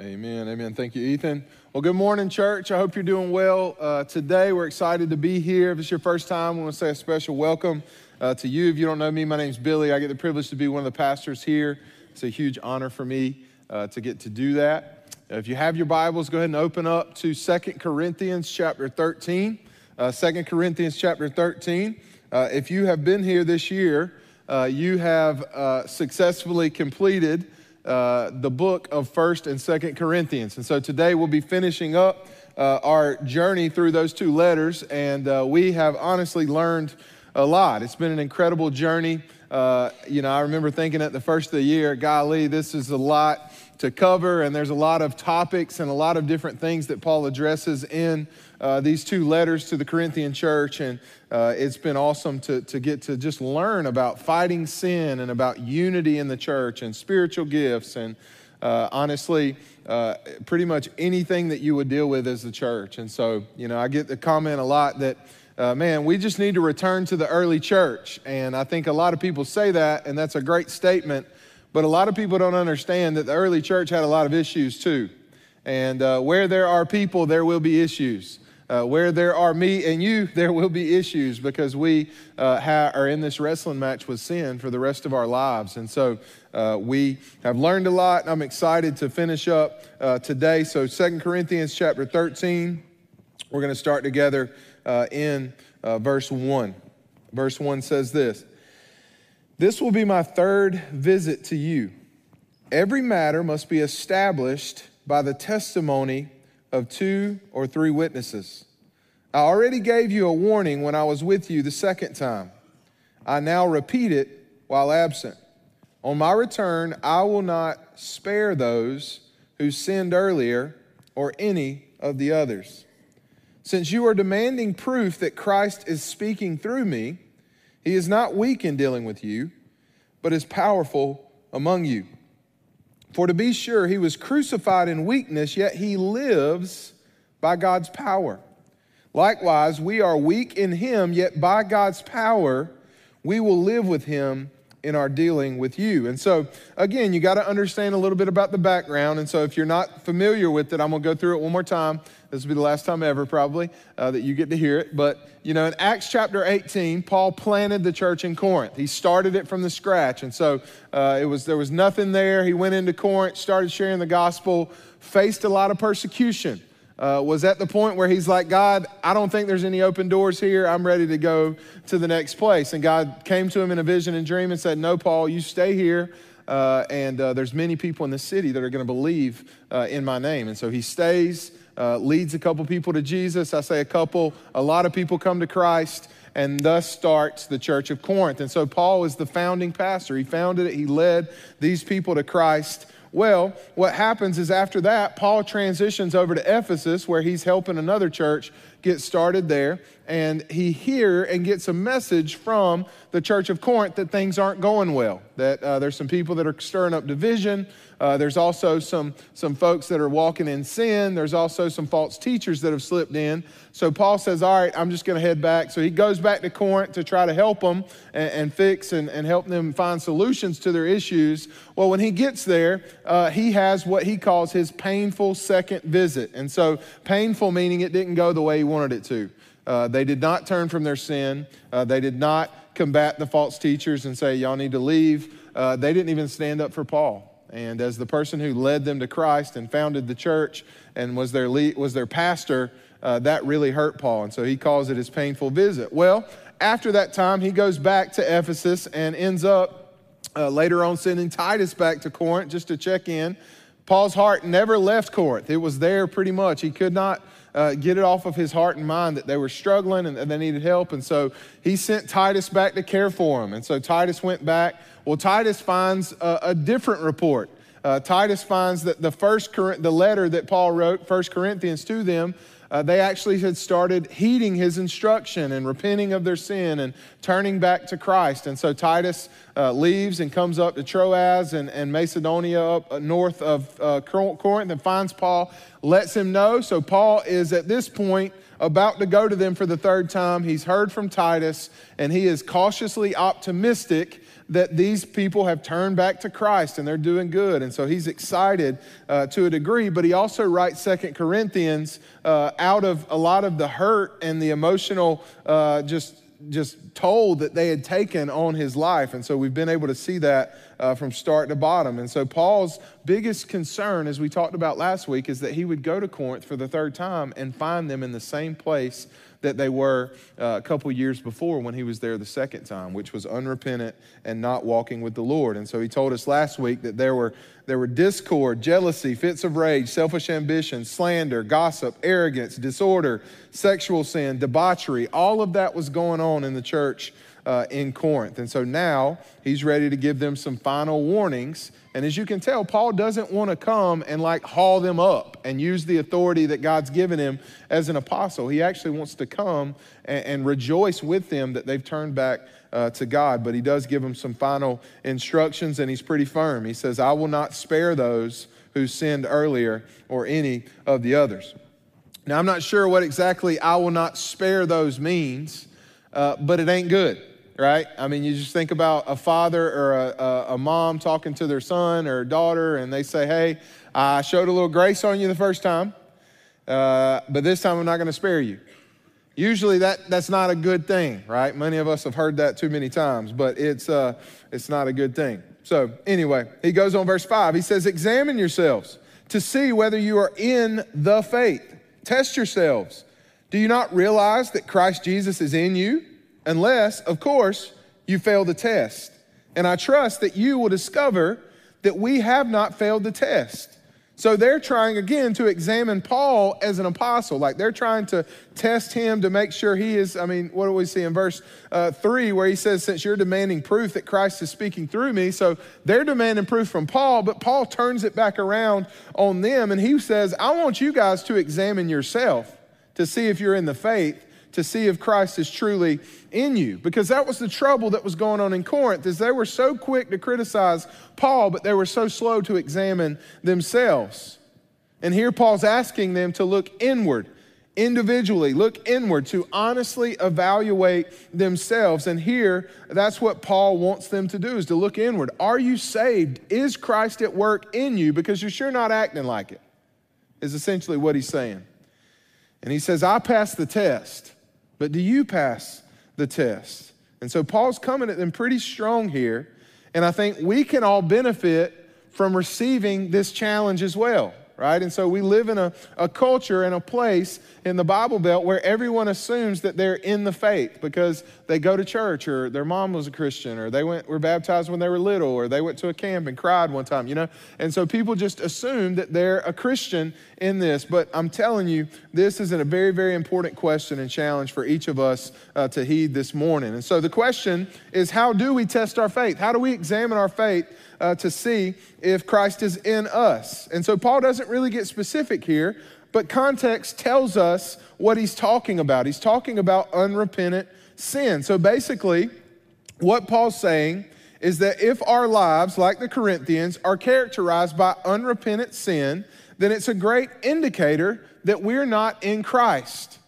Amen. Amen. Thank you, Ethan. Well, good morning, church. I hope you're doing well. Uh, today, we're excited to be here. If it's your first time, we want to say a special welcome uh, to you. If you don't know me, my name's Billy. I get the privilege to be one of the pastors here. It's a huge honor for me uh, to get to do that. If you have your Bibles, go ahead and open up to Second Corinthians chapter 13. Uh, 2 Corinthians chapter 13. Uh, if you have been here this year, uh, you have successfully completed uh, the book of First and Second Corinthians. And so today we'll be finishing up uh, our journey through those two letters, and uh, we have honestly learned a lot. It's been an incredible journey. Uh, you know, I remember thinking at the first of the year, golly, this is a lot to cover, and there's a lot of topics and a lot of different things that Paul addresses in uh, these two letters to the Corinthian church. And uh, it's been awesome to, to get to just learn about fighting sin and about unity in the church and spiritual gifts and uh, honestly, uh, pretty much anything that you would deal with as the church. And so, you know, I get the comment a lot that, uh, man, we just need to return to the early church. And I think a lot of people say that, and that's a great statement. But a lot of people don't understand that the early church had a lot of issues too. And uh, where there are people, there will be issues. Uh, where there are me and you, there will be issues because we uh, ha- are in this wrestling match with sin for the rest of our lives. And so uh, we have learned a lot. And I'm excited to finish up uh, today. So, Second Corinthians chapter 13, we're going to start together uh, in uh, verse 1. Verse 1 says this This will be my third visit to you. Every matter must be established by the testimony of two or three witnesses. I already gave you a warning when I was with you the second time. I now repeat it while absent. On my return, I will not spare those who sinned earlier or any of the others. Since you are demanding proof that Christ is speaking through me, he is not weak in dealing with you, but is powerful among you. For to be sure, he was crucified in weakness, yet he lives by God's power. Likewise, we are weak in him, yet by God's power, we will live with him in our dealing with you. And so, again, you got to understand a little bit about the background. And so, if you're not familiar with it, I'm going to go through it one more time. This will be the last time ever, probably, uh, that you get to hear it. But, you know, in Acts chapter 18, Paul planted the church in Corinth. He started it from the scratch. And so, uh, it was, there was nothing there. He went into Corinth, started sharing the gospel, faced a lot of persecution uh, was at the point where he's like, God, I don't think there's any open doors here. I'm ready to go to the next place. And God came to him in a vision and dream and said, No, Paul, you stay here. Uh, and uh, there's many people in the city that are going to believe uh, in my name. And so he stays, uh, leads a couple people to Jesus. I say a couple, a lot of people come to Christ and thus starts the church of Corinth. And so Paul is the founding pastor. He founded it, he led these people to Christ. Well, what happens is after that, Paul transitions over to Ephesus, where he's helping another church get started there. And he hears and gets a message from the church of Corinth that things aren't going well, that uh, there's some people that are stirring up division. Uh, there's also some, some folks that are walking in sin. There's also some false teachers that have slipped in. So Paul says, All right, I'm just going to head back. So he goes back to Corinth to try to help them and, and fix and, and, help them find solutions to their issues. Well, when he gets there, uh, he has what he calls his painful second visit. And so, painful meaning it didn't go the way he wanted it to. Uh, they did not turn from their sin. Uh, they did not combat the false teachers and say, Y'all need to leave. Uh, they didn't even stand up for Paul. And as the person who led them to Christ and founded the church and was their, lead, was their pastor, uh, that really hurt Paul. And so he calls it his painful visit. Well, after that time, he goes back to Ephesus and ends up uh, later on sending Titus back to Corinth just to check in. Paul's heart never left Corinth, it was there pretty much. He could not uh, get it off of his heart and mind that they were struggling and, they needed help. And so he sent Titus back to care for them. And so Titus went back. Well, Titus finds a, a different report. Uh, Titus finds that the first the letter that Paul wrote, First Corinthians, to them, uh, they actually had started heeding his instruction and repenting of their sin and turning back to Christ. And so Titus uh, leaves and comes up to Troas and, and Macedonia up uh, north of uh, Corinth and finds Paul, lets him know. So Paul is at this point about to go to them for the third time. He's heard from Titus and he is cautiously optimistic that these people have turned back to Christ and they're doing good. And so he's excited uh, to a degree, but he also writes Second Corinthians uh, out of a lot of the hurt and the emotional uh, just just told that they had taken on his life. And so we've been able to see that uh, from start to bottom. And so Paul's biggest concern, as we talked about last week, is that he would go to Corinth for the third time and find them in the same place that they were uh, a couple years before when he was there the second time, which was unrepentant and not walking with the Lord. And so he told us last week that there were, there were discord, jealousy, fits of rage, selfish ambition, slander, gossip, arrogance, disorder, sexual sin, debauchery. All of that was going on in the church uh, in Corinth. And so now he's ready to give them some final warnings and as you can tell, Paul doesn't want to come and like haul them up and use the authority that God's given him as an apostle. He actually wants to come and, and rejoice with them that they've turned back uh, to God. But he does give them some final instructions and he's pretty firm. He says, I will not spare those who sinned earlier or any of the others. Now, I'm not sure what exactly I will not spare those means, uh, but it ain't good right? I mean, you just think about a father or a, a, mom talking to their son or daughter, and they say, Hey, I showed a little grace on you the first time, uh, but this time I'm not going to spare you. Usually that, that's not a good thing, right? Many of us have heard that too many times, but it's, uh, it's not a good thing. So, anyway, he goes on verse 5. He says, Examine yourselves to see whether you are in the faith. Test yourselves. Do you not realize that Christ Jesus is in you? Unless, of course, you fail the test. And I trust that you will discover that we have not failed the test. So they're trying again to examine Paul as an apostle. Like they're trying to test him to make sure he is. I mean, what do we see in verse uh, three where he says, Since you're demanding proof that Christ is speaking through me. So they're demanding proof from Paul, but Paul turns it back around on them and he says, I want you guys to examine yourself to see if you're in the faith to see if Christ is truly in you. Because that was the trouble that was going on in Corinth is they were so quick to criticize Paul, but they were so slow to examine themselves. And here Paul's asking them to look inward, individually, look inward, to honestly evaluate themselves. And here, that's what Paul wants them to do is to look inward. Are you saved? Is Christ at work in you? Because you're sure not acting like it, is essentially what he's saying. And he says, I passed the test. But do you pass the test? And so Paul's coming at them pretty strong here. And I think we can all benefit from receiving this challenge as well right? And so we live in a, a culture and a place in the Bible Belt where everyone assumes that they're in the faith because they go to church or their mom was a Christian or they went were baptized when they were little or they went to a camp and cried one time, you know? And so people just assume that they're a Christian in this. But I'm telling you, this is a very, very important question and challenge for each of us uh, to heed this morning. And so the question is how do we test our faith? How do we examine our faith? uh, to see if Christ is in us. And so Paul doesn't really get specific here, but context tells us what he's talking about. He's talking about unrepentant sin. So basically, what Paul's saying is that if our lives, like the Corinthians, are characterized by unrepentant sin, then it's a great indicator that we're not in Christ.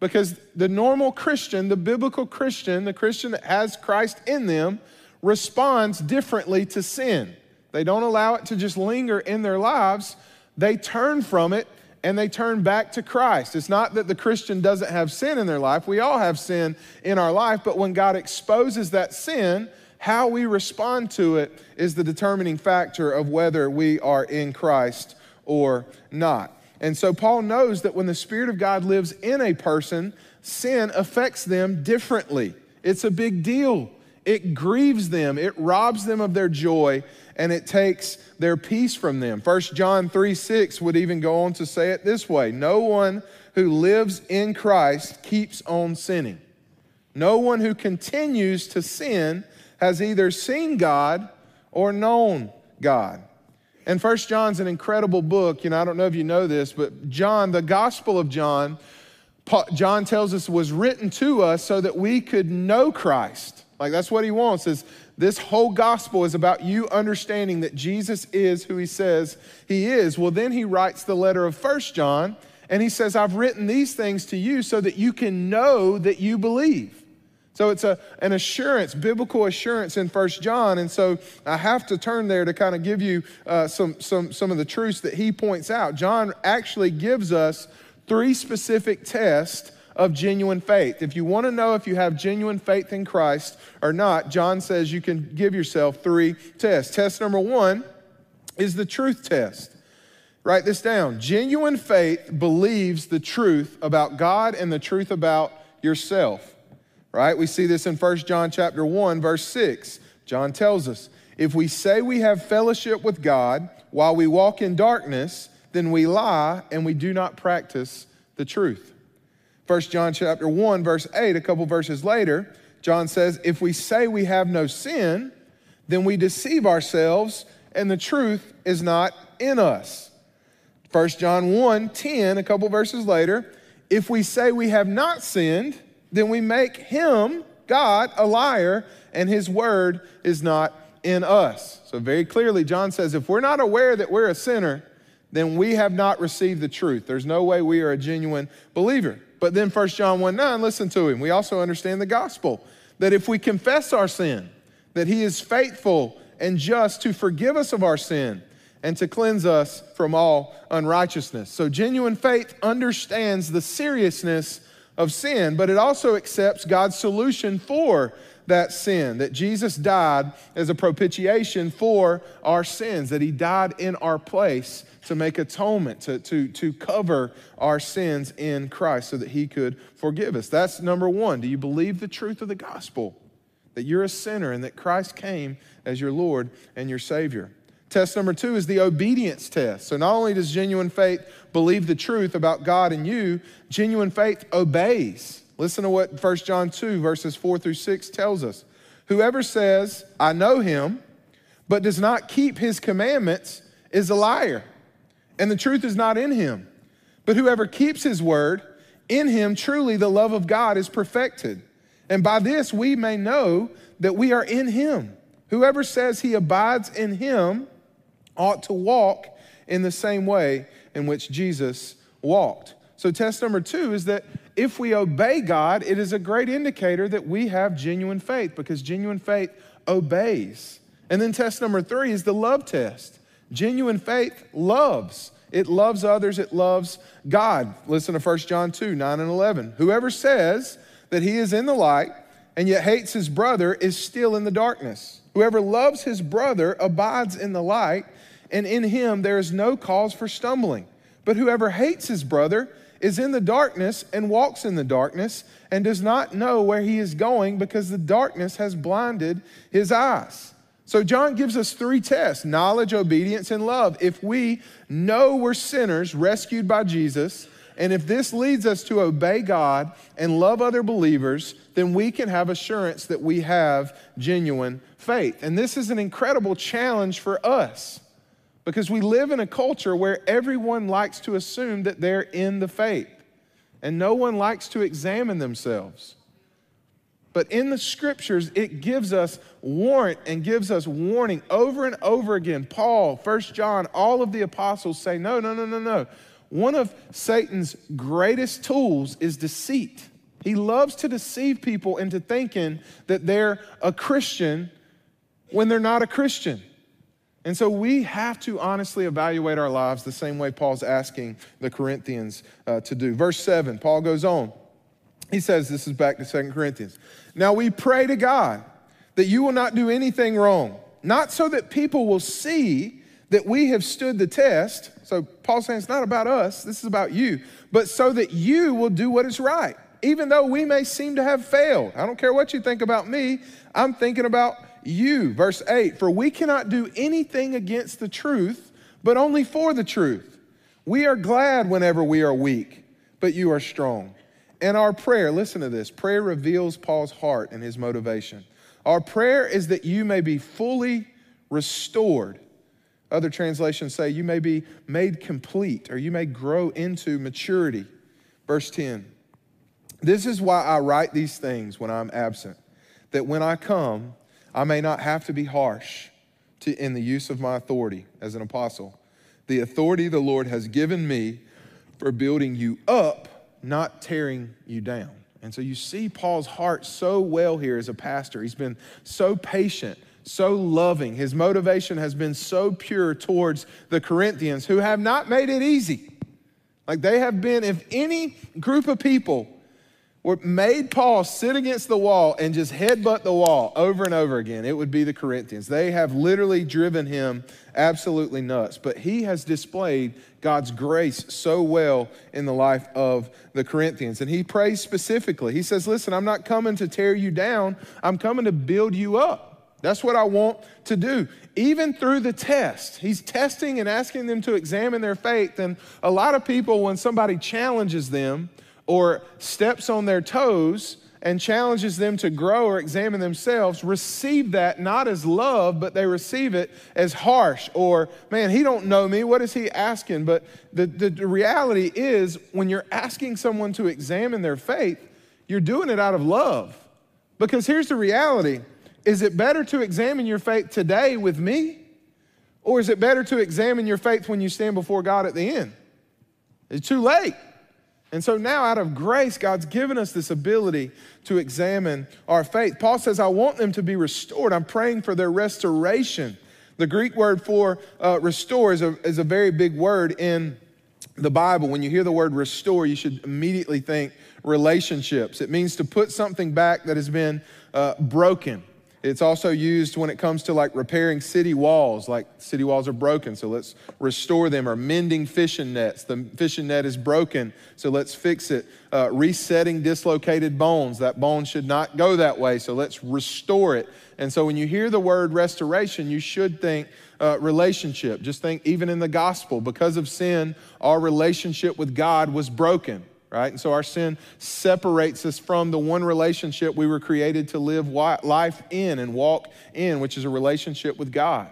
Because the normal Christian, the biblical Christian, the Christian that has Christ in them, responds differently to sin. They don't allow it to just linger in their lives, they turn from it and they turn back to Christ. It's not that the Christian doesn't have sin in their life. We all have sin in our life, but when God exposes that sin, how we respond to it is the determining factor of whether we are in Christ or not. And so Paul knows that when the Spirit of God lives in a person, sin affects them differently. It's a big deal it grieves them, it robs them of their joy, and it takes their peace from them. 1 John 3 6 would even go on to say it this way No one who lives in Christ keeps on sinning. No one who continues to sin has either seen God or known God. And First John's an incredible book. You know, I don't know if you know this, but John, the Gospel of John, John tells us was written to us so that we could know Christ. Like that's what he wants is this whole gospel is about you understanding that Jesus is who he says he is. Well, then he writes the letter of First John and he says, I've written these things to you so that you can know that you believe. So it's a, an assurance, biblical assurance in First John. And so I have to turn there to kind of give you uh, some, some, some of the truths that he points out. John actually gives us three specific tests of genuine faith. If you want to know if you have genuine faith in Christ or not, John says you can give yourself three tests. Test number one is the truth test. Write this down. Genuine faith believes the truth about God and the truth about yourself right? We see this in 1 John chapter 1 verse 6. John tells us, if we say we have fellowship with God while we walk in darkness, then we lie and we do not practice the truth. 1 John chapter 1 verse 8, a couple verses later, John says, if we say we have no sin, then we deceive ourselves and the truth is not in us. 1 John 1 10, a couple verses later, if we say we have not sinned, then we make him, God, a liar, and his word is not in us. So, very clearly, John says if we're not aware that we're a sinner, then we have not received the truth. There's no way we are a genuine believer. But then 1 John 1 9, listen to him. We also understand the gospel that if we confess our sin, that he is faithful and just to forgive us of our sin and to cleanse us from all unrighteousness. So, genuine faith understands the seriousness of sin, but it also accepts God's solution for that sin, that Jesus died as a propitiation for our sins, that he died in our place to make atonement, to, to, to cover our sins in Christ so that he could forgive us. That's number one. Do you believe the truth of the gospel? That you're a sinner and that Christ came as your Lord and your Savior. Test number two is the obedience test. So, not only does genuine faith believe the truth about God and you, genuine faith obeys. Listen to what 1 John 2, verses 4 through 6 tells us. Whoever says, I know him, but does not keep his commandments is a liar, and the truth is not in him. But whoever keeps his word, in him truly the love of God is perfected. And by this we may know that we are in him. Whoever says he abides in him, ought to walk in the same way in which Jesus walked. So, test number two is that if we obey God, it is a great indicator that we have genuine faith because genuine faith obeys. And then, test number three is the love test. Genuine faith loves. It loves others, it loves God. Listen to 1 John 2 9 and 11. Whoever says that he is in the light and yet hates his brother is still in the darkness. Whoever loves his brother abides in the light and in him there is no cause for stumbling. But whoever hates his brother is in the darkness and walks in the darkness and does not know where he is going because the darkness has blinded his eyes. So, John gives us three tests knowledge, obedience, and love. If we know we're sinners rescued by Jesus, and if this leads us to obey God and love other believers, then we can have assurance that we have genuine faith. And this is an incredible challenge for us because we live in a culture where everyone likes to assume that they're in the faith and no one likes to examine themselves. But in the scriptures, it gives us warrant and gives us warning over and over again. Paul, First John, all of the apostles say, no, no, no, no, no. One of Satan's greatest tools is deceit. He loves to deceive people into thinking that they're a Christian when they're not a Christian. And so we have to honestly evaluate our lives the same way Paul's asking the Corinthians uh, to do. Verse 7, Paul goes on. He says, This is back to Second Corinthians. Now we pray to God that you will not do anything wrong, not so that people will see that we have stood the test. So Paul's saying it's not about us, this is about you, but so that you will do what is right, even though we may seem to have failed. I don't care what you think about me, I'm thinking about you. Verse 8 For we cannot do anything against the truth, but only for the truth. We are glad whenever we are weak, but you are strong. And our prayer, listen to this prayer reveals Paul's heart and his motivation. Our prayer is that you may be fully restored. Other translations say you may be made complete or you may grow into maturity. Verse 10 This is why I write these things when I'm absent, that when I come, I may not have to be harsh to, in the use of my authority as an apostle. The authority the Lord has given me for building you up, not tearing you down. And so you see Paul's heart so well here as a pastor. He's been so patient, so loving. His motivation has been so pure towards the Corinthians who have not made it easy. Like they have been, if any group of people were made Paul sit against the wall and just headbutt the wall over and over again, it would be the Corinthians. They have literally driven him absolutely nuts. But he has displayed God's grace so well in the life of the Corinthians. And he prays specifically. He says, Listen, I'm not coming to tear you down, I'm coming to build you up. That's what I want to do. Even through the test, he's testing and asking them to examine their faith. And a lot of people, when somebody challenges them, or steps on their toes and challenges them to grow or examine themselves receive that not as love but they receive it as harsh or man he don't know me what is he asking but the, the, the reality is when you're asking someone to examine their faith you're doing it out of love because here's the reality is it better to examine your faith today with me or is it better to examine your faith when you stand before god at the end it's too late and so now, out of grace, God's given us this ability to examine our faith. Paul says, I want them to be restored. I'm praying for their restoration. The Greek word for uh, restore is a, is a very big word in the Bible. When you hear the word restore, you should immediately think relationships. It means to put something back that has been uh, broken. It's also used when it comes to like repairing city walls, like city walls are broken, so let's restore them, or mending fishing nets. The fishing net is broken, so let's fix it. Uh, resetting dislocated bones, that bone should not go that way, so let's restore it. And so when you hear the word restoration, you should think uh, relationship. Just think, even in the gospel, because of sin, our relationship with God was broken right? And so our sin separates us from the one relationship we were created to live life in and walk in, which is a relationship with God.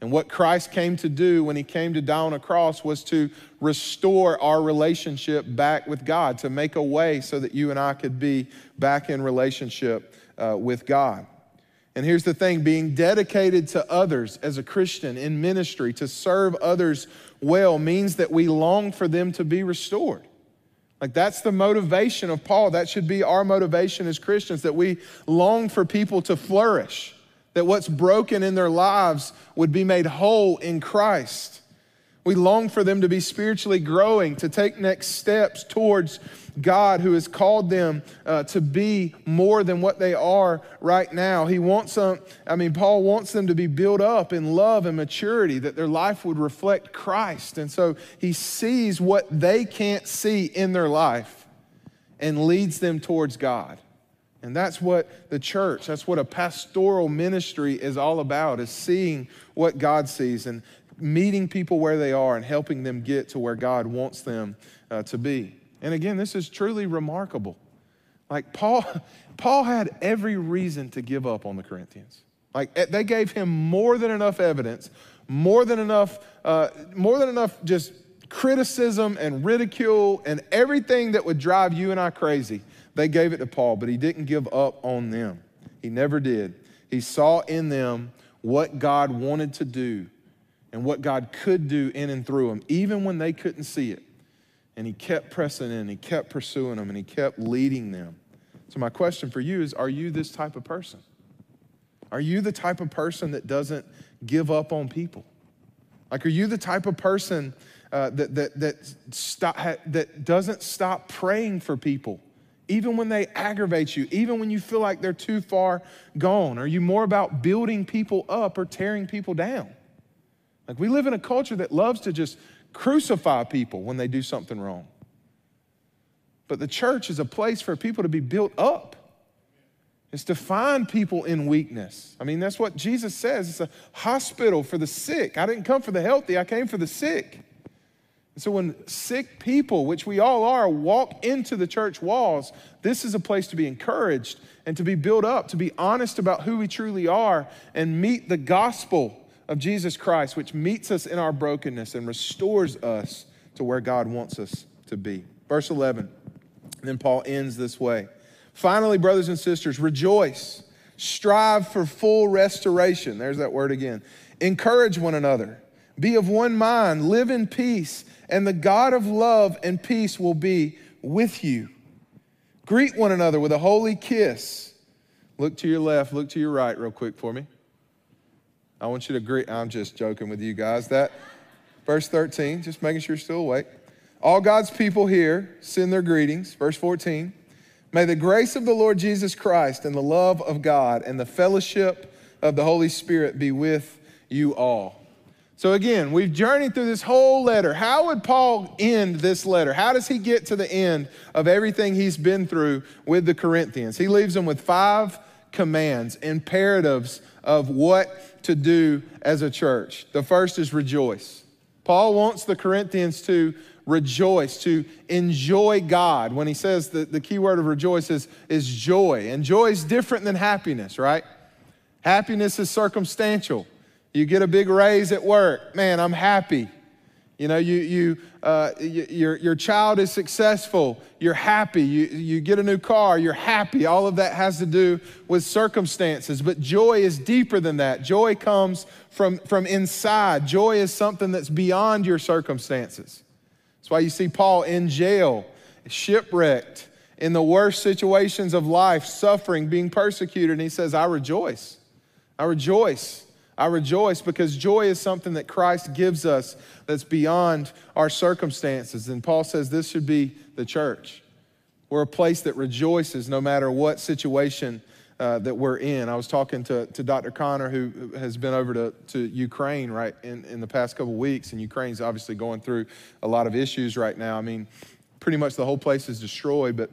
And what Christ came to do when he came to die on a cross was to restore our relationship back with God, to make a way so that you and I could be back in relationship uh, with God. And here's the thing being dedicated to others as a Christian in ministry, to serve others well, means that we long for them to be restored. Like that's the motivation of Paul. That should be our motivation as Christians that we long for people to flourish, that what's broken in their lives would be made whole in Christ. We long for them to be spiritually growing, to take next steps towards God who has called them uh, to be more than what they are right now. He wants them, I mean, Paul wants them to be built up in love and maturity, that their life would reflect Christ. And so he sees what they can't see in their life and leads them towards God. And that's what the church, that's what a pastoral ministry is all about, is seeing what God sees and meeting people where they are and helping them get to where God wants them uh, to be. And again, this is truly remarkable. Like Paul, Paul had every reason to give up on the Corinthians. Like eh, they gave him more than enough evidence, more than enough, uh, more than enough just criticism and ridicule and everything that would drive you and I crazy. They gave it to Paul, but he didn't give up on them. He never did. He saw in them what God wanted to do and what God could do in and through them, even when they couldn't see it. And he kept pressing in, he kept pursuing them, and he kept leading them. So, my question for you is Are you this type of person? Are you the type of person that doesn't give up on people? Like, are you the type of person uh, that, that, that, stop, that doesn't stop praying for people, even when they aggravate you, even when you feel like they're too far gone? Are you more about building people up or tearing people down? Like, we live in a culture that loves to just crucify people when they do something wrong. But the church is a place for people to be built up. It's to find people in weakness. I mean, that's what Jesus says. It's a hospital for the sick. I didn't come for the healthy, I came for the sick. And so when sick people, which we all are, walk into the church walls, this is a place to be encouraged and to be built up, to be honest about who we truly are and meet the gospel of Jesus Christ, which meets us in our brokenness and restores us to where God wants us to be. Verse 11, then Paul ends this way. Finally, brothers and sisters, rejoice, strive for full restoration. There's that word again. Encourage one another, be of one mind, live in peace, and the God of love and peace will be with you. Greet one another with a holy kiss. Look to your left, look to your right, real quick for me. I want you to greet. I'm just joking with you guys. That verse 13, just making sure you're still awake. All God's people here send their greetings. Verse 14. May the grace of the Lord Jesus Christ and the love of God and the fellowship of the Holy Spirit be with you all. So, again, we've journeyed through this whole letter. How would Paul end this letter? How does he get to the end of everything he's been through with the Corinthians? He leaves them with five commands, imperatives of what to do as a church. The first is rejoice. Paul wants the Corinthians to rejoice, to enjoy God. When he says that the key word of rejoice is, is joy, and joy is different than happiness, right? Happiness is circumstantial. You get a big raise at work, man, I'm happy. You know, you, you, uh, you, your, your child is successful, you're happy. You, you get a new car, you're happy. All of that has to do with circumstances. But joy is deeper than that. Joy comes from, from inside. Joy is something that's beyond your circumstances. That's why you see Paul in jail, shipwrecked, in the worst situations of life, suffering, being persecuted. And he says, I rejoice. I rejoice. I rejoice because joy is something that Christ gives us that's beyond our circumstances. And Paul says this should be the church. We're a place that rejoices no matter what situation uh, that we're in. I was talking to, to Dr. Connor, who has been over to, to Ukraine right in, in the past couple weeks, and Ukraine's obviously going through a lot of issues right now. I mean, pretty much the whole place is destroyed, but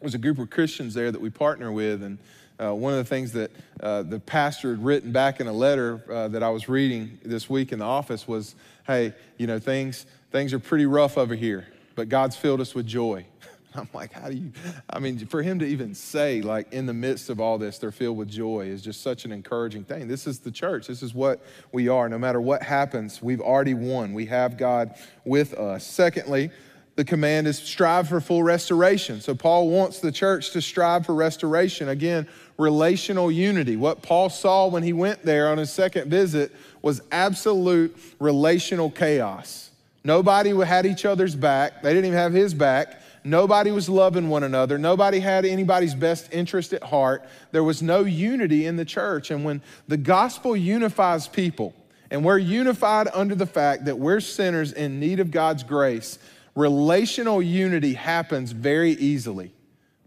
there's a group of Christians there that we partner with, and uh, one of the things that uh, the pastor had written back in a letter uh, that I was reading this week in the office was, "Hey, you know things things are pretty rough over here, but God's filled us with joy." I'm like, how do you? I mean, for him to even say, like, in the midst of all this, they're filled with joy is just such an encouraging thing. This is the church. This is what we are. No matter what happens, we've already won. We have God with us. Secondly, the command is strive for full restoration. So Paul wants the church to strive for restoration. Again, relational unity. What Paul saw when he went there on his second visit was absolute relational chaos. Nobody had each other's back, they didn't even have his back. Nobody was loving one another. Nobody had anybody's best interest at heart. There was no unity in the church. And when the gospel unifies people, and we're unified under the fact that we're sinners in need of God's grace, relational unity happens very easily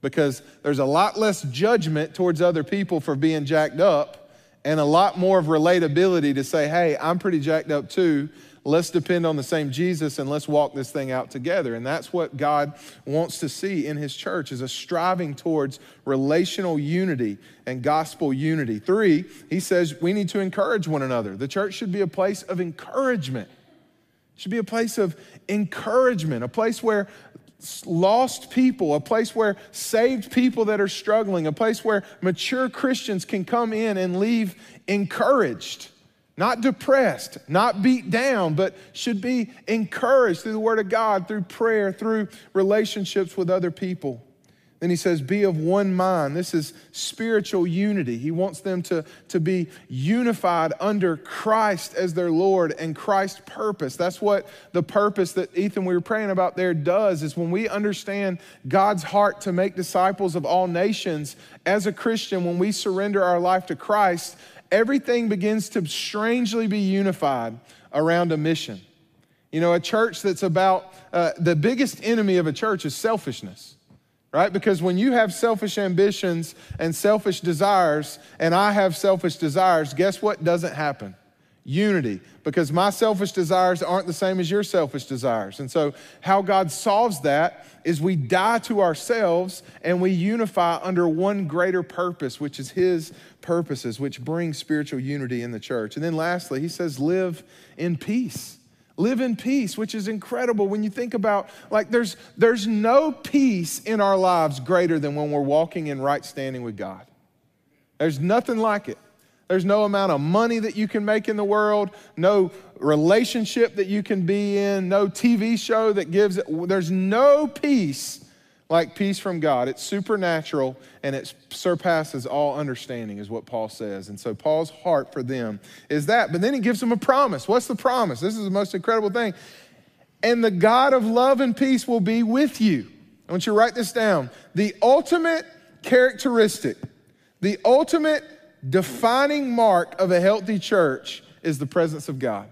because there's a lot less judgment towards other people for being jacked up and a lot more of relatability to say, hey, I'm pretty jacked up too. Let's depend on the same Jesus and let's walk this thing out together. And that's what God wants to see in his church is a striving towards relational unity and gospel unity. 3, he says we need to encourage one another. The church should be a place of encouragement. Should be a place of encouragement, a place where lost people, a place where saved people that are struggling, a place where mature Christians can come in and leave encouraged, not depressed, not beat down, but should be encouraged through the Word of God, through prayer, through relationships with other people. Then he says, be of one mind. This is spiritual unity. He wants them to, to be unified under Christ as their Lord and Christ's purpose. That's what the purpose that Ethan we were praying about there does is when we understand God's heart to make disciples of all nations as a Christian, when we surrender our life to Christ, everything begins to strangely be unified around a mission. You know, a church that's about uh, the biggest enemy of a church is selfishness right? Because when you have selfish ambitions and selfish desires, and I have selfish desires, guess what doesn't happen? Unity, because my selfish desires aren't the same as your selfish desires. And so, how God solves that is we die to ourselves and we unify under one greater purpose, which is His purposes, which brings spiritual unity in the church. And then, lastly, He says, live in peace live in peace which is incredible when you think about like there's there's no peace in our lives greater than when we're walking in right standing with god. There's nothing like it. There's no amount of money that you can make in the world no relationship that you can be in no tv show that gives it there's no peace like peace from God. It's supernatural and it surpasses all understanding, is what Paul says. And so Paul's heart for them is that. But then he gives them a promise. What's the promise? This is the most incredible thing. And the God of love and peace will be with you. I want you to write this down. the ultimate characteristic, the ultimate defining mark of a healthy church is the presence of God.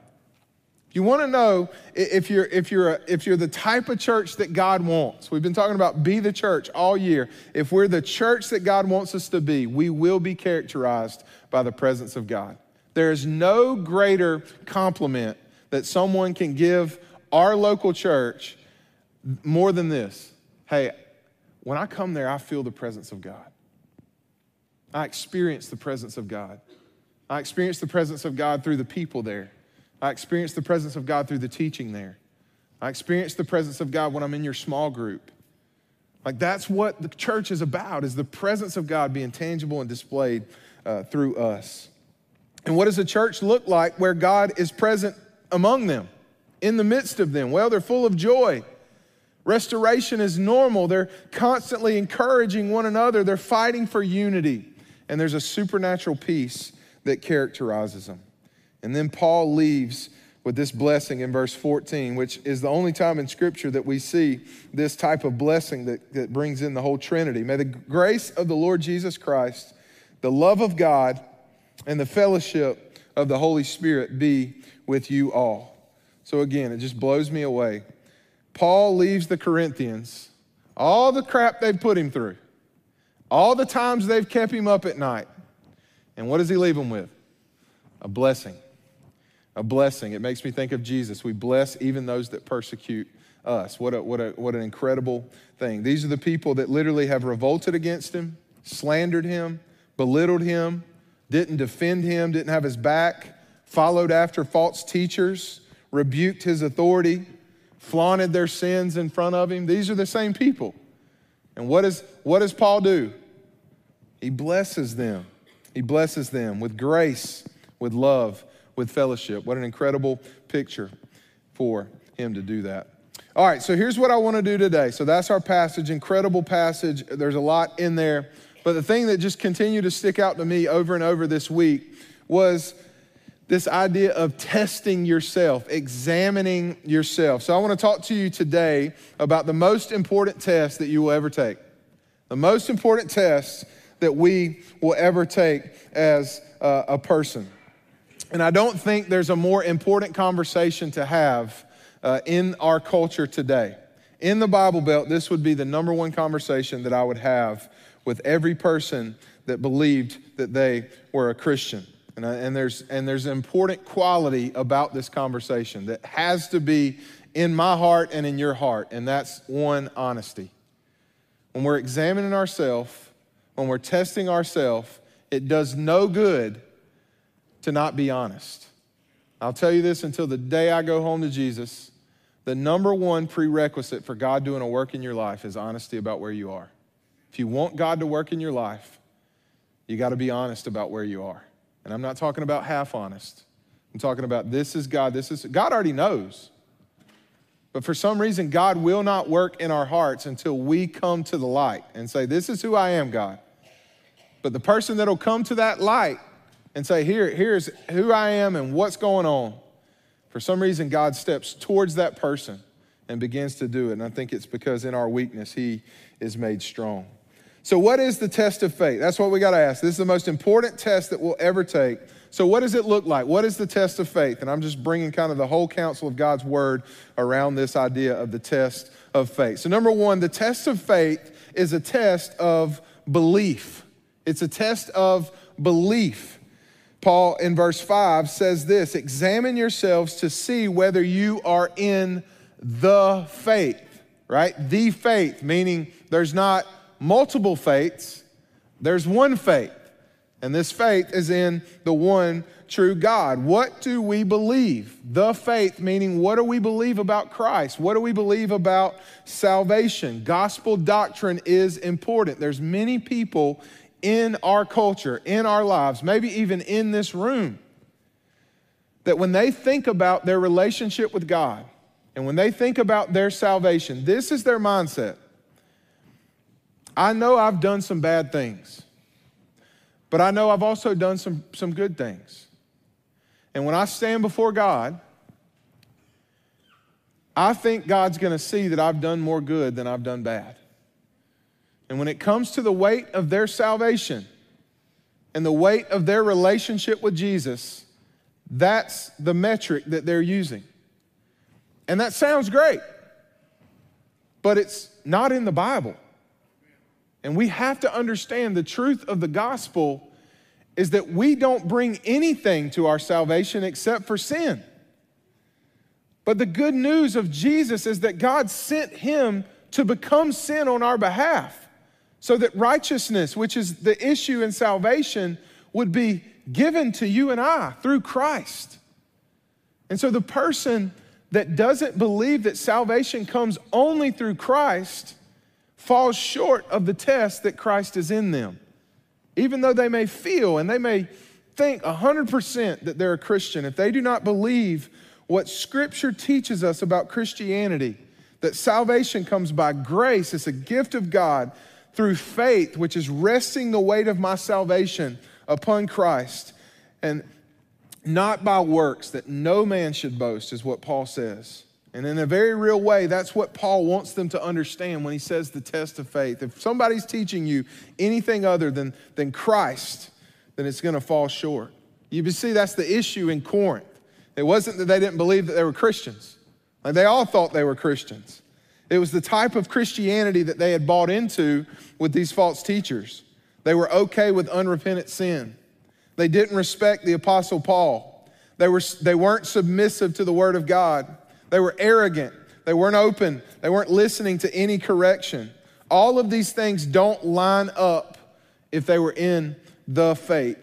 You want to know if you're, if, you're a, if you're the type of church that God wants. We've been talking about be the church all year. If we're the church that God wants us to be, we will be characterized by the presence of God. There is no greater compliment that someone can give our local church more than this. Hey, when I come there, I feel the presence of God. I experience the presence of God. I experience the presence of God through the people there. I experience the presence of God through the teaching there. I experience the presence of God when I'm in your small group. Like that's what the church is about is the presence of God being tangible and displayed uh, through us. And what does a church look like where God is present among them, in the midst of them? Well, they're full of joy. Restoration is normal. They're constantly encouraging one another. They're fighting for unity. And there's a supernatural peace that characterizes them. And then Paul leaves with this blessing in verse 14, which is the only time in Scripture that we see this type of blessing that, that brings in the whole Trinity. May the grace of the Lord Jesus Christ, the love of God, and the fellowship of the Holy Spirit be with you all. So again, it just blows me away. Paul leaves the Corinthians, all the crap they've put him through, all the times they've kept him up at night. And what does he leave them with? A blessing a blessing. It makes me think of Jesus. We bless even those that persecute us. What, a, what, a, what an incredible thing. These are the people that literally have revolted against him, slandered him, belittled him, didn't defend him, didn't have his back, followed after false teachers, rebuked his authority, flaunted their sins in front of him. These are the same people. And what, is, what does Paul do? He blesses them. He blesses them with grace, with love, with fellowship. What an incredible picture for him to do that. All right, so here's what I want to do today. So that's our passage, incredible passage. There's a lot in there. But the thing that just continued to stick out to me over and over this week was this idea of testing yourself, examining yourself. So I want to talk to you today about the most important test that you will ever take. The most important test that we will ever take as uh, a person. And I don't think there's a more important conversation to have uh, in our culture today. In the Bible Belt, this would be the number one conversation that I would have with every person that believed that they were a Christian. And, I, and, there's, and there's an important quality about this conversation that has to be in my heart and in your heart, and that's one honesty. When we're examining ourselves, when we're testing ourselves, it does no good to not be honest. I'll tell you this until the day I go home to Jesus. The number one prerequisite for God doing a work in your life is honesty about where you are. If you want God to work in your life, you got to be honest about where you are. And I'm not talking about half honest. I'm talking about this is God, this is God already knows. But for some reason, God will not work in our hearts until we come to the light and say, This is who I am, God. But the person that'll come to that light and say, Here, here's who I am and what's going on. For some reason, God steps towards that person and begins to do it. And I think it's because in our weakness, He is made strong. So, what is the test of faith? That's what we got to ask. This is the most important test that we'll ever take. So, what does it look like? What is the test of faith? And I'm just bringing kind of the whole counsel of God's word around this idea of the test of faith. So, number one, the test of faith is a test of belief. It's a test of belief. Paul in verse 5 says this Examine yourselves to see whether you are in the faith, right? The faith, meaning there's not multiple faiths, there's one faith. And this faith is in the one true God. What do we believe? The faith, meaning what do we believe about Christ? What do we believe about salvation? Gospel doctrine is important. There's many people in our culture, in our lives, maybe even in this room, that when they think about their relationship with God and when they think about their salvation, this is their mindset. I know I've done some bad things, but I know I've also done some, some good things. And when I stand before God, I think God's going to see that I've done more good than I've done bad. And when it comes to the weight of their salvation and the weight of their relationship with Jesus, that's the metric that they're using. And that sounds great, but it's not in the Bible. And we have to understand the truth of the gospel is that we don't bring anything to our salvation except for sin. But the good news of Jesus is that God sent him to become sin on our behalf so that righteousness, which is the issue in salvation, would be given to you and I through Christ. And so the person that doesn't believe that salvation comes only through Christ falls short of the test that Christ is in them. Even though they may feel and they may think 100% that they're a Christian, if they do not believe what Scripture teaches us about Christianity, that salvation comes by grace, it's a gift of God through faith, which is resting the weight of my salvation upon Christ, and not by works, that no man should boast, is what Paul says. And in a very real way, that's what Paul wants them to understand when he says the test of faith. If somebody's teaching you anything other than, than Christ, then it's going to fall short. You see, that's the issue in Corinth. It wasn't that they didn't believe that they were Christians, like they all thought they were Christians. It was the type of Christianity that they had bought into with these false teachers. They were okay with unrepentant sin. They didn't respect the Apostle Paul. They, were, they weren't submissive to the Word of God. They were arrogant. They weren't open. They weren't listening to any correction. All of these things don't line up if they were in the faith.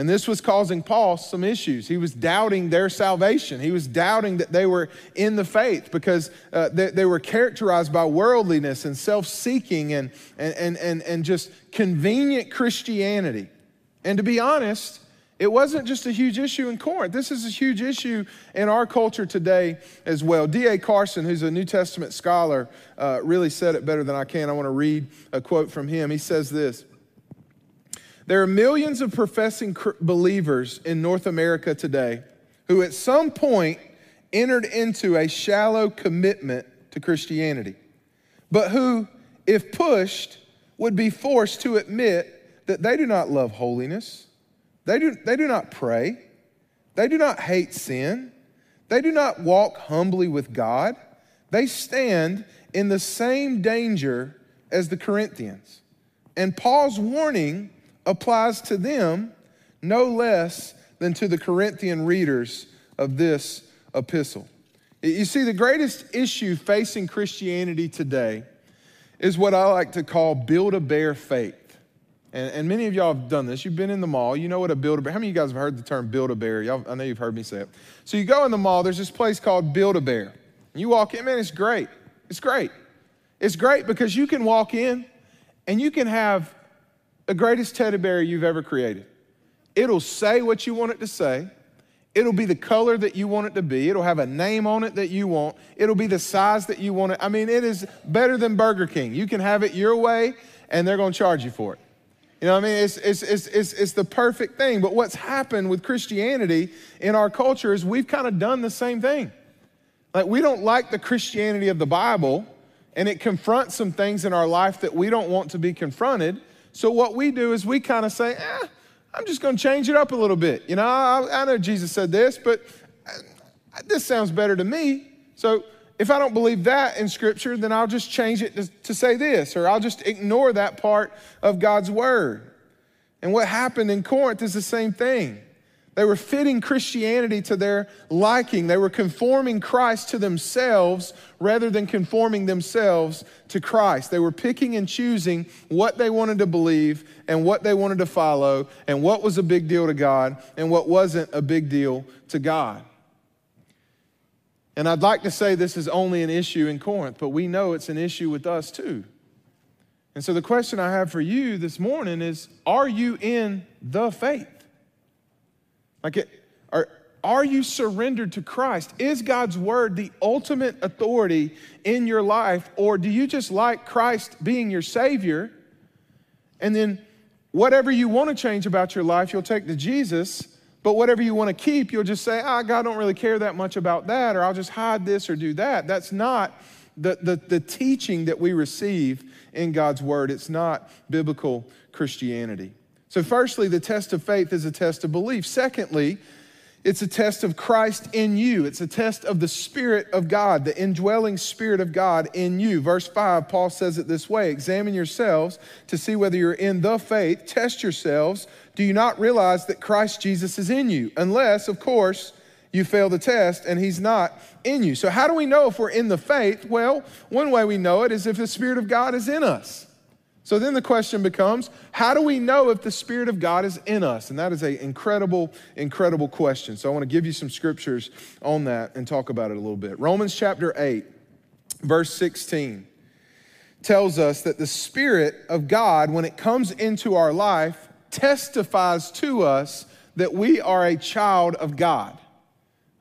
And this was causing Paul some issues. He was doubting their salvation. He was doubting that they were in the faith because uh, they, they, were characterized by worldliness and self seeking and, and, and, and just convenient Christianity. And to be honest, it wasn't just a huge issue in Corinth. This is a huge issue in our culture today as well. D.A. Carson, who's a New Testament scholar, uh, really said it better than I can. I want to read a quote from him. He says this There are millions of professing believers in North America today who at some point entered into a shallow commitment to Christianity, but who, if pushed, would be forced to admit that they do not love holiness they do, they do not pray. They do not hate sin. They do not walk humbly with God. They stand in the same danger as the Corinthians. And Paul's warning applies to them no less than to the Corinthian readers of this epistle. You see, the greatest issue facing Christianity today is what I like to call build a bear faith. And, and, many of y'all have done this. You've been in the mall. You know what a Build-A-Bear. How many of you guys have heard the term Build-A-Bear? Y'all, I know you've heard me say it. So you go in the mall. There's this place called Build-A-Bear. You walk in, man. It's great. It's great. It's great because you can walk in, and you can have the greatest teddy bear you've ever created. It'll say what you want it to say. It'll be the color that you want it to be. It'll have a name on it that you want. It'll be the size that you want it. I mean, it is better than Burger King. You can have it your way, and they're going to charge you for it. You know what I mean? It's, it's, it's, it's, it's the perfect thing. But what's happened with Christianity in our culture is we've kind of done the same thing. Like, we don't like the Christianity of the Bible, and it confronts some things in our life that we don't want to be confronted. So, what we do is we kind of say, eh, I'm just going to change it up a little bit. You know, I, I know Jesus said this, but uh, this sounds better to me. So, if I don't believe that in Scripture, then I'll just change it to, to, say this, or I'll just ignore that part of God's Word. And what happened in Corinth is the same thing. They were fitting Christianity to their liking. They were conforming Christ to themselves rather than conforming themselves to Christ. They were picking and choosing what they wanted to believe and what they wanted to follow and what was a big deal to God and what wasn't a big deal to God. And I'd like to say this is only an issue in Corinth, but we know it's an issue with us too. And so the question I have for you this morning is Are you in the faith? Like, are, are you surrendered to Christ? Is God's word the ultimate authority in your life? Or do you just like Christ being your Savior? And then whatever you want to change about your life, you'll take to Jesus but whatever you want to keep, you'll just say, ah, God don't really care that much about that, or I'll just hide this or do that. That's not the, the, the teaching that we receive in God's word. It's not biblical Christianity. So, firstly, the test of faith is a test of belief. Secondly, it's a test of Christ in you. It's a test of the Spirit of God, the indwelling Spirit of God in you. Verse 5, Paul says it this way Examine yourselves to see whether you're in the faith. Test yourselves. Do you not realize that Christ Jesus is in you? Unless, of course, you fail the test and he's not in you. So, how do we know if we're in the faith? Well, one way we know it is if the Spirit of God is in us. So then the question becomes how do we know if the Spirit of God is in us? And that is an incredible, incredible question. So I want to give you some scriptures on that and talk about it a little bit. Romans chapter 8, verse 16 tells us that the Spirit of God, when it comes into our life, testifies to us that we are a child of God.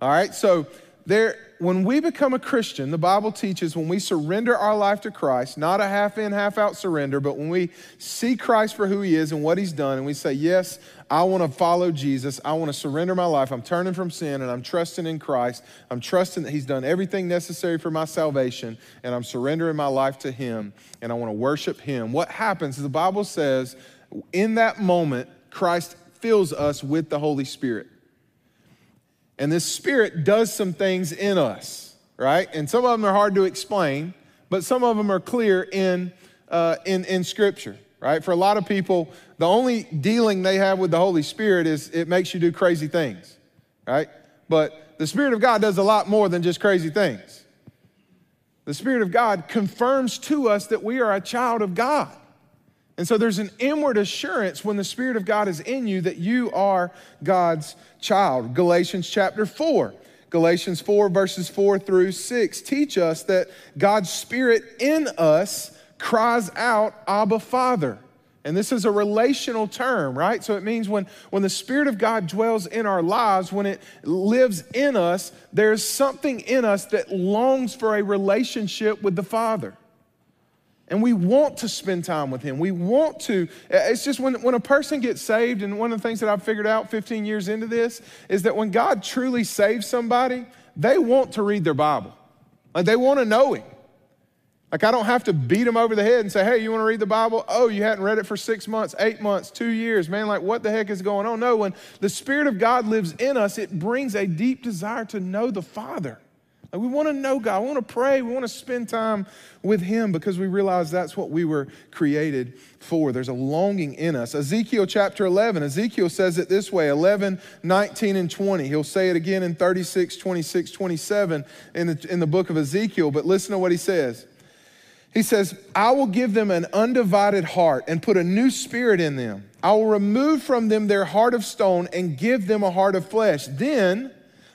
All right, so there, when we become a Christian, the Bible teaches when we surrender our life to Christ, not a half in, half out surrender, but when we see Christ for who he is and what he's done, and we say, Yes, I want to follow Jesus. I want to surrender my life. I'm turning from sin and I'm trusting in Christ. I'm trusting that he's done everything necessary for my salvation, and I'm surrendering my life to him, and I want to worship him. What happens is the Bible says, in that moment, Christ fills us with the Holy Spirit. And this Spirit does some things in us, right? And some of them are hard to explain, but some of them are clear in, uh, in, in Scripture, right? For a lot of people, the only dealing they have with the Holy Spirit is it makes you do crazy things, right? But the Spirit of God does a lot more than just crazy things. The Spirit of God confirms to us that we are a child of God. And so there's an inward assurance when the Spirit of God is in you that you are God's child. Galatians chapter 4. Galatians 4, verses 4 through 6 teach us that God's Spirit in us cries out, Abba, Father. And this is a relational term, right? So it means when, when the Spirit of God dwells in our lives, when it lives in us, there's something in us that longs for a relationship with the Father. And we want to spend time with him. We want to. It's just when, when a person gets saved, and one of the things that I've figured out 15 years into this is that when God truly saves somebody, they want to read their Bible. Like they want to know him. Like I don't have to beat them over the head and say, hey, you want to read the Bible? Oh, you hadn't read it for six months, eight months, two years. Man, like what the heck is going on? No, when the Spirit of God lives in us, it brings a deep desire to know the Father. Like we want to know God. We want to pray. We want to spend time with Him because we realize that's what we were created for. There's a longing in us. Ezekiel chapter 11, Ezekiel says it this way 11, 19, and 20. He'll say it again in 36, 26, 27 in the, in the book of Ezekiel, but listen to what he says. He says, I will give them an undivided heart and put a new spirit in them. I will remove from them their heart of stone and give them a heart of flesh. Then,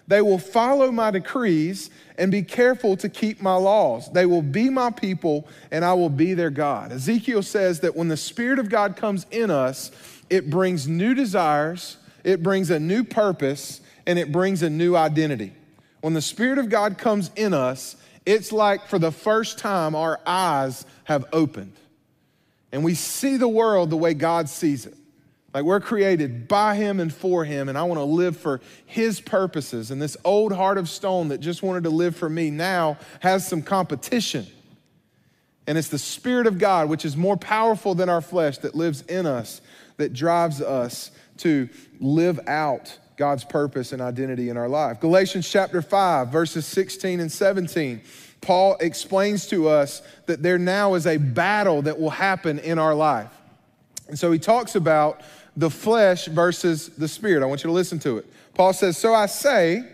they will follow my decrees and be careful to keep my laws. They will be my people and I will be their God. Ezekiel says that when the Spirit of God comes in us, it brings new desires, it brings a new purpose, and it brings a new identity. When the Spirit of God comes in us, it's like for the first time our eyes have opened and we see the world the way God sees it. Like we're created by him and for him, and I want to live for his purposes. And this old heart of stone that just wanted to live for me now has some competition. And it's the Spirit of God, which is more powerful than our flesh, that lives in us, that drives us to live out God's purpose and identity in our life. Galatians chapter 5, verses 16 and 17. Paul explains to us that there now is a battle that will happen in our life. And so he talks about the flesh versus the spirit. I want you to listen to it. Paul says, So I say,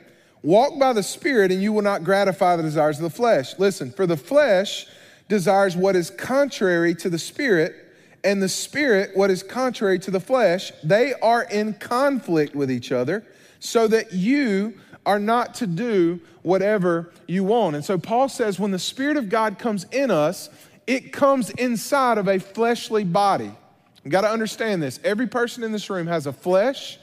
walk by the spirit, and you will not gratify the desires of the flesh. Listen, for the flesh desires what is contrary to the spirit, and the spirit what is contrary to the flesh. They are in conflict with each other, so that you are not to do whatever you want. And so Paul says, when the Spirit of God comes in us, it comes inside of a fleshly body. You got to understand this. Every person in this room has a flesh,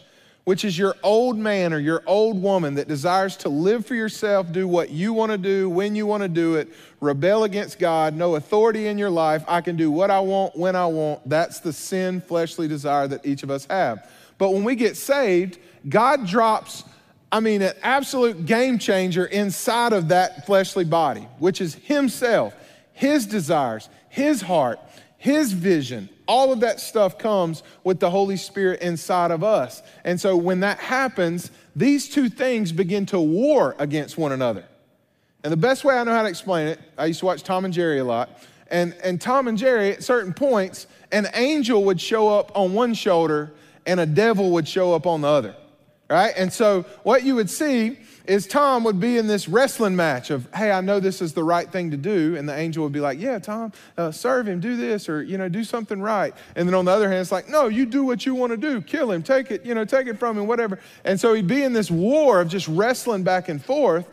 which is your old man or your old woman that desires to live for yourself, do what you want to do, when you want to do it, rebel against God, no authority in your life. I can do what I want, when I want. That's the sin, fleshly desire that each of us have. But when we get saved, God drops I mean, an absolute game changer inside of that fleshly body, which is Himself, His desires, His heart, His vision. All of that stuff comes with the Holy Spirit inside of us. And so when that happens, these two things begin to war against one another. And the best way I know how to explain it, I used to watch Tom and Jerry a lot. And, and Tom and Jerry, at certain points, an angel would show up on one shoulder and a devil would show up on the other right? And so what you would see is Tom would be in this wrestling match of, hey, I know this is the right thing to do. And the angel would be like, yeah, Tom, uh, serve him, do this, or, you know, do something right. And then on the other hand, it's like, no, you do what you want to do. Kill him, take it, you know, take it from him, whatever. And so he'd be in this war of just wrestling back and forth.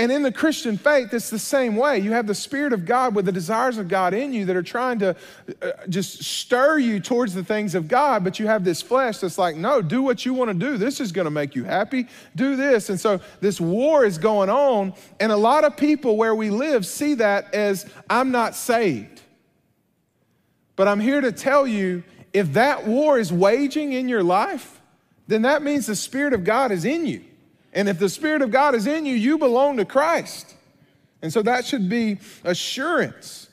And in the Christian faith, it's the same way. You have the Spirit of God with the desires of God in you that are trying to uh, just stir you towards the things of God, but you have this flesh that's like, no, do what you want to do. This is going to make you happy. Do this. And so this war is going on. And a lot of people where we live see that as, I'm not saved. But I'm here to tell you if that war is waging in your life, then that means the Spirit of God is in you. And if the Spirit of God is in you, you belong to Christ. And so that should be assurance.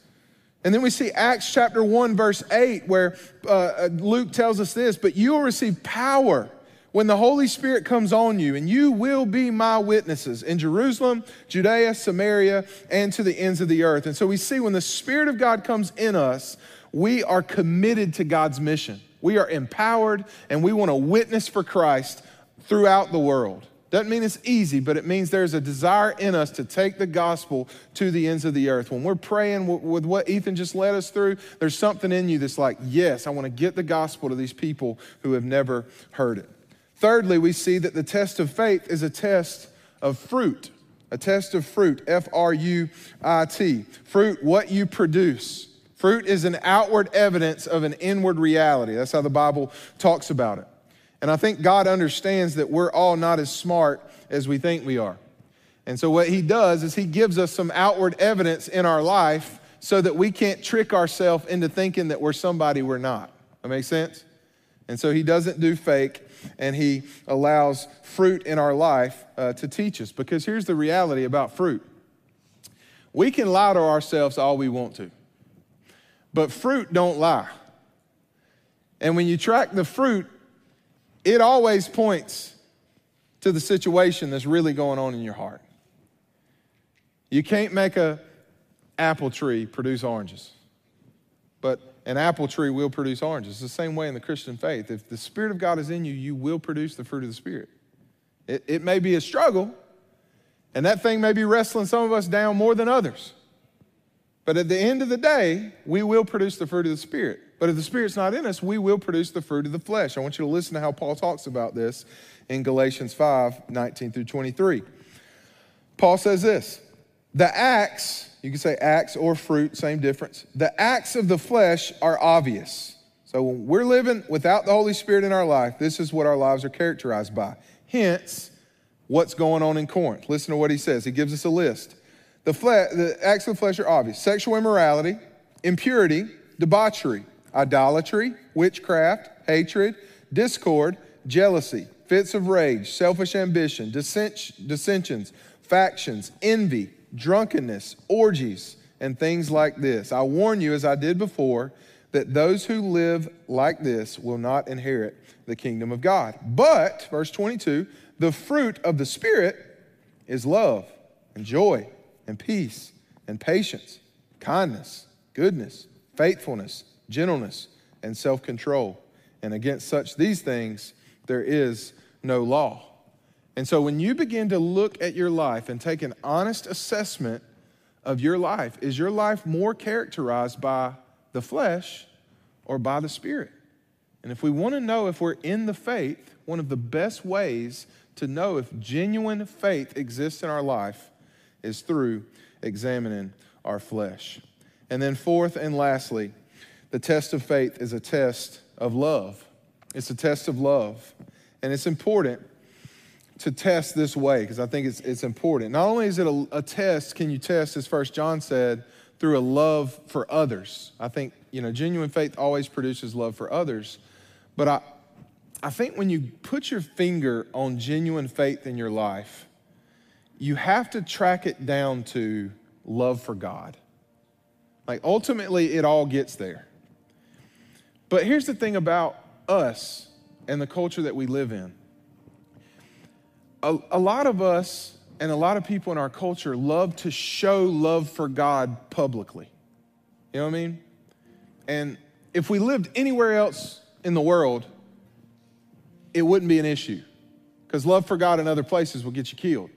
And then we see Acts chapter 1, verse 8, where uh, uh, Luke tells us this But you will receive power when the Holy Spirit comes on you, and you will be my witnesses in Jerusalem, Judea, Samaria, and to the ends of the earth. And so we see when the Spirit of God comes in us, we are committed to God's mission. We are empowered, and we want to witness for Christ throughout the world. Doesn't mean it's easy, but it means there's a desire in us to take the gospel to the ends of the earth. When we're praying with what Ethan just led us through, there's something in you that's like, yes, I want to get the gospel to these people who have never heard it. Thirdly, we see that the test of faith is a test of fruit. A test of fruit, F R U I T. Fruit, what you produce. Fruit is an outward evidence of an inward reality. That's how the Bible talks about it. And I think God understands that we're all not as smart as we think we are. And so, what He does is He gives us some outward evidence in our life so that we can't trick ourselves into thinking that we're somebody we're not. That makes sense? And so, He doesn't do fake and He allows fruit in our life uh, to teach us. Because here's the reality about fruit we can lie to ourselves all we want to, but fruit don't lie. And when you track the fruit, it always points to the situation that's really going on in your heart. You can't make a apple tree produce oranges, but an apple tree will produce oranges. It's the same way in the Christian faith. If the Spirit of God is in you, you will produce the fruit of the Spirit. It, it may be a struggle, and that thing may be wrestling some of us down more than others. But at the end of the day, we will produce the fruit of the Spirit. But if the Spirit's not in us, we will produce the fruit of the flesh. I want you to listen to how Paul talks about this in Galatians 5 19 through 23. Paul says this The acts, you can say acts or fruit, same difference. The acts of the flesh are obvious. So when we're living without the Holy Spirit in our life, this is what our lives are characterized by. Hence, what's going on in Corinth. Listen to what he says. He gives us a list. The, fle- the acts of the flesh are obvious sexual immorality, impurity, debauchery idolatry, witchcraft, hatred, discord, jealousy, fits of rage, selfish ambition, dissensions, factions, envy, drunkenness, orgies, and things like this. I warn you, as I did before, that those who live like this will not inherit the kingdom of God. But, verse 22, the fruit of the Spirit is love and joy and peace and patience, kindness, goodness, faithfulness gentleness, and self control. And against such these things, there is no law. And so when you begin to look at your life and take an honest assessment of your life, is your life more characterized by the flesh or by the spirit? And if we want to know if we're in the faith, one of the best ways to know if genuine faith exists in our life is through examining our flesh. And then, fourth and lastly, the test of faith is a test of love. It's a test of love. And it's important to test this way because I think it's, it's important. Not only is it a, a test, can you test, as First John said, through a love for others. I think, you know, genuine faith always produces love for others. But I, I think when you put your finger on genuine faith in your life, you have to track it down to love for God. Like ultimately, it all gets there. But here's the thing about us and the culture that we live in a, a lot of us and a lot of people in our culture love to show love for God publicly. You know what I mean? And if we lived anywhere else in the world, it wouldn't be an issue because love for God in other places will get you killed.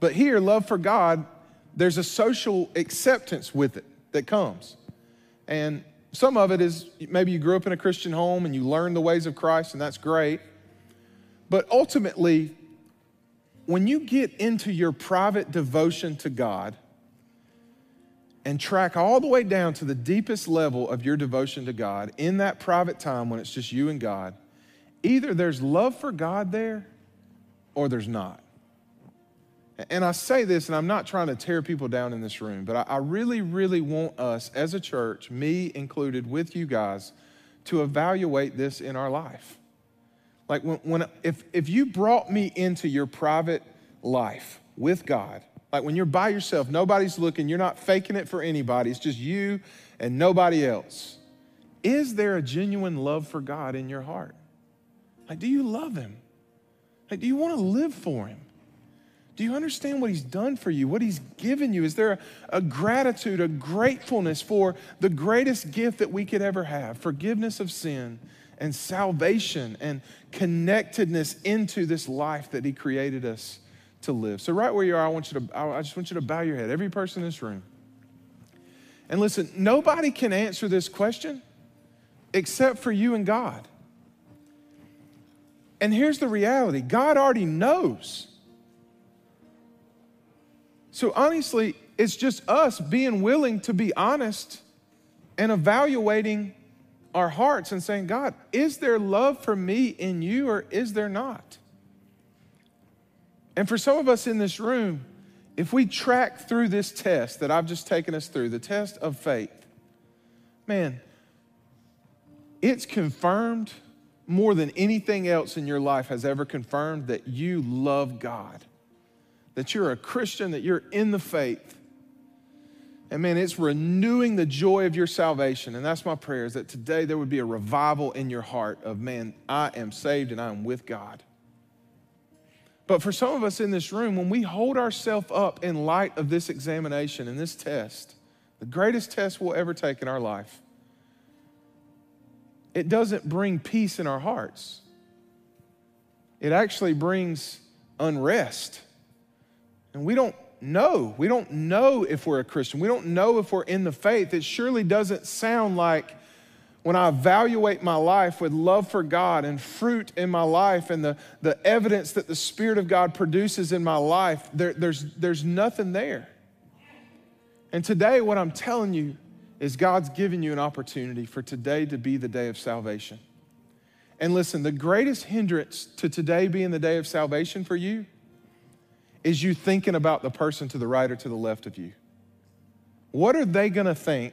But here, love for God, there's a social acceptance with it that comes. And some of it is maybe you grew up in a Christian home and you learned the ways of Christ, and that's great. But ultimately, when you get into your private devotion to God and track all the way down to the deepest level of your devotion to God in that private time when it's just you and God, either there's love for God there or there's not. And I say this, and I'm not trying to tear people down in this room, but I really, really want us as a church, me included with you guys, to evaluate this in our life. Like when, when if, if you brought me into your private life with God, like when you're by yourself, nobody's looking, you're not faking it for anybody, it's just you and nobody else. Is there a genuine love for God in your heart? Like, do you love Him? Like, do you want to live for Him? Do you understand what He's done for you, what He's given you? Is there a, a, gratitude, a gratefulness for the greatest gift that we could ever have forgiveness of sin and salvation and connectedness into this life that He created us to live. So, right where you are, I want you to, I just want you to bow your head, every person in this room. And listen, nobody can answer this question except for you and God. And here's the reality God already knows. So, honestly, it's just us being willing to be honest and evaluating our hearts and saying, God, is there love for me in you or is there not? And for some of us in this room, if we track through this test that I've just taken us through, the test of faith, man, it's confirmed more than anything else in your life has ever confirmed that you love God, that you're a Christian, that you're in the faith. And man, it's renewing the joy of your salvation. And that's my prayer is that today there would be a revival in your heart of, man, I am saved and I am with God. But for some of us in this room, when we hold ourselves up in light of this examination and this test, the greatest test we'll ever take in our life, it doesn't bring peace in our hearts. It actually brings unrest. And we don't know. We don't know if we're a Christian. We don't know if we're in the faith. It surely doesn't sound like when I evaluate my life with love for God and fruit in my life and the, the evidence that the Spirit of God produces in my life, there, there's, there's nothing there. And today, what I'm telling you is God's given you an opportunity for today to be the day of salvation. And listen, the greatest hindrance to today being the day of salvation for you is you thinking about the person to the right or to the left of you. What are they going to think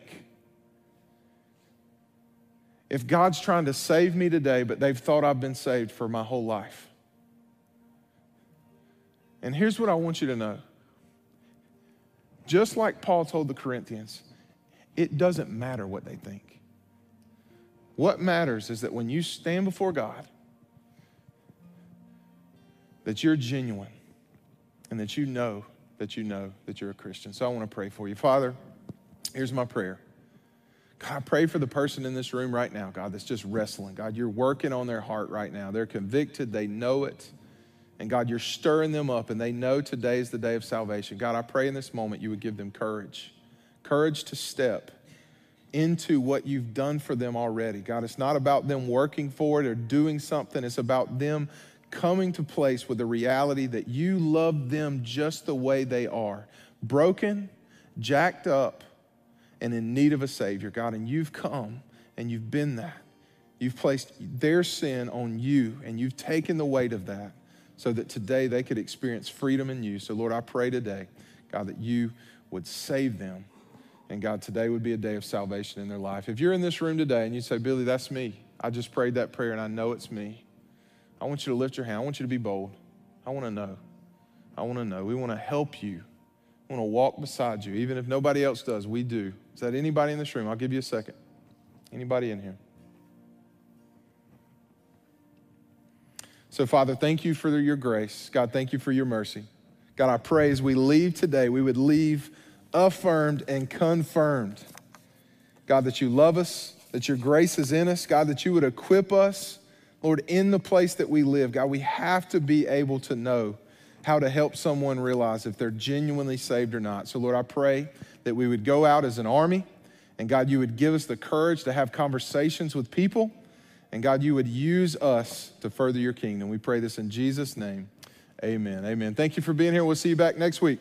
if God's trying to save me today, but they've thought I've been saved for my whole life? And here's what I want you to know. Just like Paul told the Corinthians, it doesn't matter what they think. What matters is that when you stand before God, that you're genuine and that you know that you know that you're a Christian. So I want to pray for you. Father, here's my prayer. God, I pray for the person in this room right now, God, that's just wrestling. God, you're working on their heart right now. They're convicted, they know it. And God, you're stirring them up, and they know today is the day of salvation. God, I pray in this moment you would give them courage courage to step into what you've done for them already. God, it's not about them working for it or doing something, it's about them coming to place with the reality that you love them just the way they are broken, jacked up, and in need of a Savior, God. And you've come and you've been that. You've placed their sin on you and you've taken the weight of that so that today they could experience freedom in you. So, Lord, I pray today, God, that you would save them. And God, today would be a day of salvation in their life. If you're in this room today and you say, Billy, that's me, I just prayed that prayer and I know it's me. I want you to lift your hand. I want you to be bold. I want to know. I want to know. We want to help you. I want to walk beside you, even if nobody else does. We do. Is that anybody in this room? I'll give you a second. Anybody in here? So, Father, thank you for your grace. God, thank you for your mercy. God, I pray as we leave today, we would leave affirmed and confirmed. God, that you love us, that your grace is in us. God, that you would equip us, Lord, in the place that we live. God, we have to be able to know how to help someone realize if they're genuinely saved or not. So, Lord, I pray that we would go out as an army, and God, you would give us the courage to have conversations with people and God, you would use us to further your kingdom. We pray this in Jesus' name. Amen. Amen. Thank you for being here. We'll see you back next week.